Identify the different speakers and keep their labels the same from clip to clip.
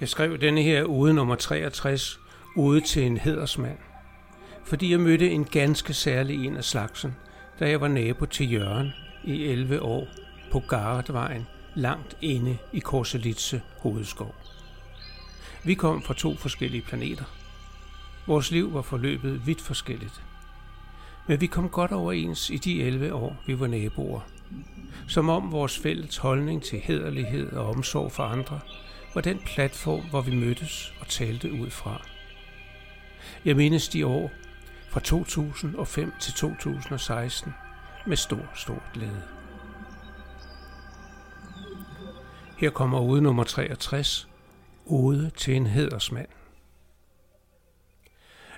Speaker 1: Jeg skrev denne her ude nummer 63 ude til en hedersmand, fordi jeg mødte en ganske særlig en af slagsen, da jeg var nabo til Jørgen i 11 år på Garetvejen langt inde i Korselitse hovedskov. Vi kom fra to forskellige planeter. Vores liv var forløbet vidt forskelligt. Men vi kom godt overens i de 11 år, vi var naboer. Som om vores fælles holdning til hederlighed og omsorg for andre var den platform, hvor vi mødtes og talte ud fra. Jeg mindes de år fra 2005 til 2016 med stor, stor glæde. Her kommer ude nummer 63, Ode til en hedersmand.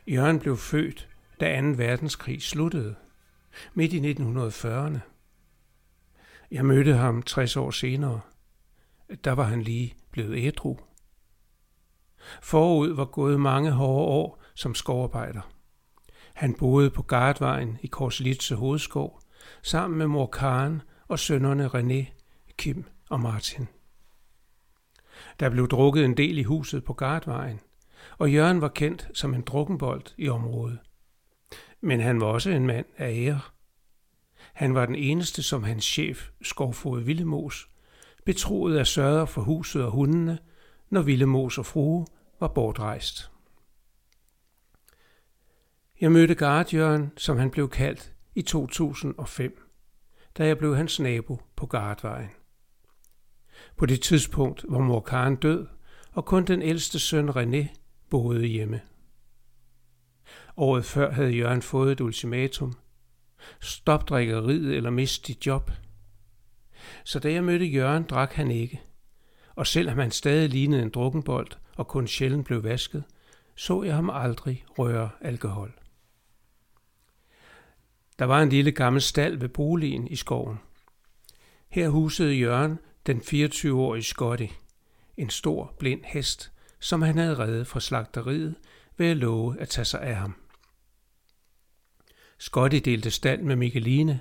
Speaker 1: Jørgen blev født, da 2. verdenskrig sluttede, midt i 1940'erne. Jeg mødte ham 60 år senere. Der var han lige blevet ædru. Forud var gået mange hårde år som skovarbejder. Han boede på Gardvejen i Korslitse hovedskov sammen med mor Karen og sønnerne René, Kim og Martin. Der blev drukket en del i huset på Gardvejen, og Jørgen var kendt som en drukkenbold i området. Men han var også en mand af ære. Han var den eneste, som hans chef, Skovfod Villemos, betroet af sørger for huset og hundene, når Villemos og frue var bortrejst. Jeg mødte Gardjørn, som han blev kaldt, i 2005, da jeg blev hans nabo på Gardvejen. På det tidspunkt var mor Karen død, og kun den ældste søn René boede hjemme. Året før havde Jørgen fået et ultimatum. Stop drikkeriet eller mist dit job. Så da jeg mødte Jørgen, drak han ikke. Og selvom han stadig lignede en drukkenbold og kun sjældent blev vasket, så jeg ham aldrig røre alkohol. Der var en lille gammel stald ved boligen i skoven. Her husede Jørgen den 24-årige Scotty, en stor blind hest, som han havde reddet fra slagteriet ved at love at tage sig af ham. Scotty delte stald med Mikkeline,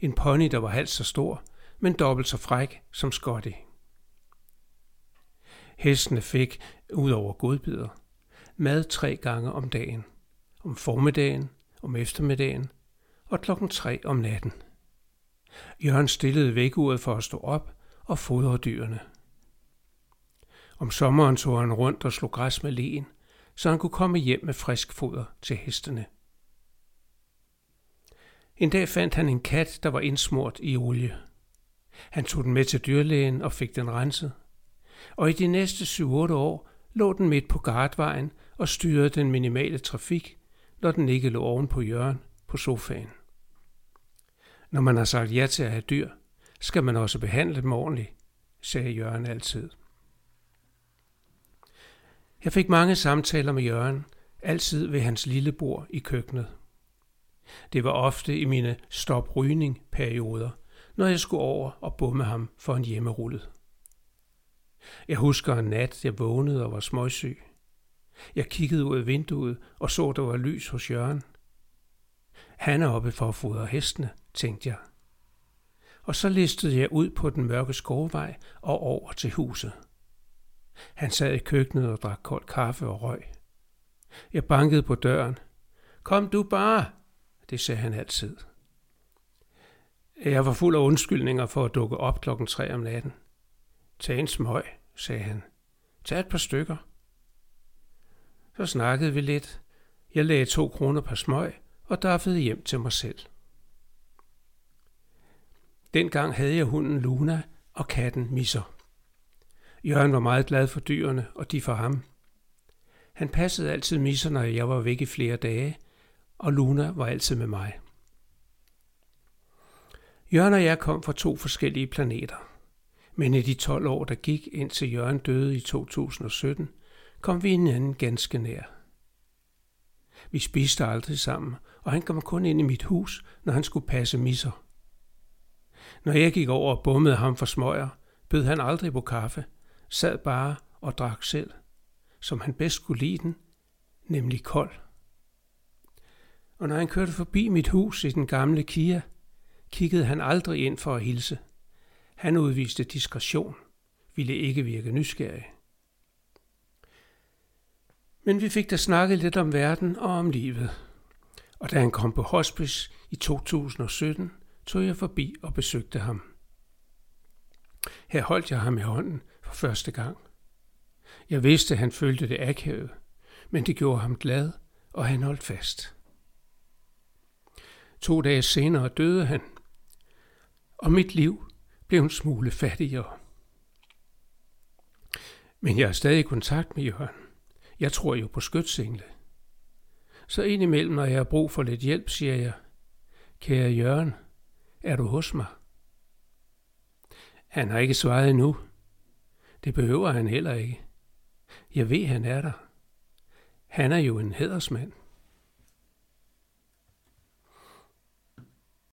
Speaker 1: en pony, der var halvt så stor, men dobbelt så fræk som Scotty. Hestene fik, ud over godbidder, mad tre gange om dagen. Om formiddagen, om eftermiddagen og klokken tre om natten. Jørgen stillede vækkeuret for at stå op og fodre dyrene. Om sommeren tog han rundt og slog græs med len, så han kunne komme hjem med frisk foder til hestene. En dag fandt han en kat, der var indsmurt i olie. Han tog den med til dyrlægen og fik den renset. Og i de næste 7-8 år lå den midt på gardvejen og styrede den minimale trafik, når den ikke lå oven på hjørnet på sofaen. Når man har sagt ja til at have dyr, skal man også behandle dem ordentligt, sagde Jørgen altid. Jeg fik mange samtaler med Jørgen, altid ved hans lille bord i køkkenet. Det var ofte i mine stop-rygning-perioder, når jeg skulle over og bumme ham for en hjemmerullet. Jeg husker en nat, jeg vågnede og var småsyg. Jeg kiggede ud af vinduet og så, der var lys hos Jørgen. Han er oppe for at fodre hestene, tænkte jeg. Og så listede jeg ud på den mørke skovvej og over til huset. Han sad i køkkenet og drak kold kaffe og røg. Jeg bankede på døren. Kom du bare, det sagde han altid. Jeg var fuld af undskyldninger for at dukke op klokken tre om natten. Tag en smøg, sagde han. Tag et par stykker. Så snakkede vi lidt. Jeg lagde to kroner per smøg og daffede hjem til mig selv. Dengang havde jeg hunden Luna og katten Misser. Jørgen var meget glad for dyrene, og de for ham. Han passede altid Misser, når jeg var væk i flere dage, og Luna var altid med mig. Jørgen og jeg kom fra to forskellige planeter. Men i de 12 år, der gik indtil Jørgen døde i 2017, kom vi hinanden ganske nær. Vi spiste aldrig sammen, og han kom kun ind i mit hus, når han skulle passe misser. Når jeg gik over og bummede ham for smøger, bød han aldrig på kaffe, sad bare og drak selv, som han bedst kunne lide den, nemlig kold. Og når han kørte forbi mit hus i den gamle Kia, kiggede han aldrig ind for at hilse. Han udviste diskretion, ville ikke virke nysgerrig. Men vi fik da snakket lidt om verden og om livet. Og da han kom på hospice i 2017, tog jeg forbi og besøgte ham. Her holdt jeg ham i hånden for første gang. Jeg vidste, at han følte det akavet, men det gjorde ham glad, og han holdt fast. To dage senere døde han, og mit liv blev en smule fattigere. Men jeg er stadig i kontakt med Jørgen. Jeg tror jo på skytsengle. Så indimellem, når jeg har brug for lidt hjælp, siger jeg, kære Jørgen, er du hos mig? Han har ikke svaret endnu. Det behøver han heller ikke. Jeg ved, han er der. Han er jo en hedersmand.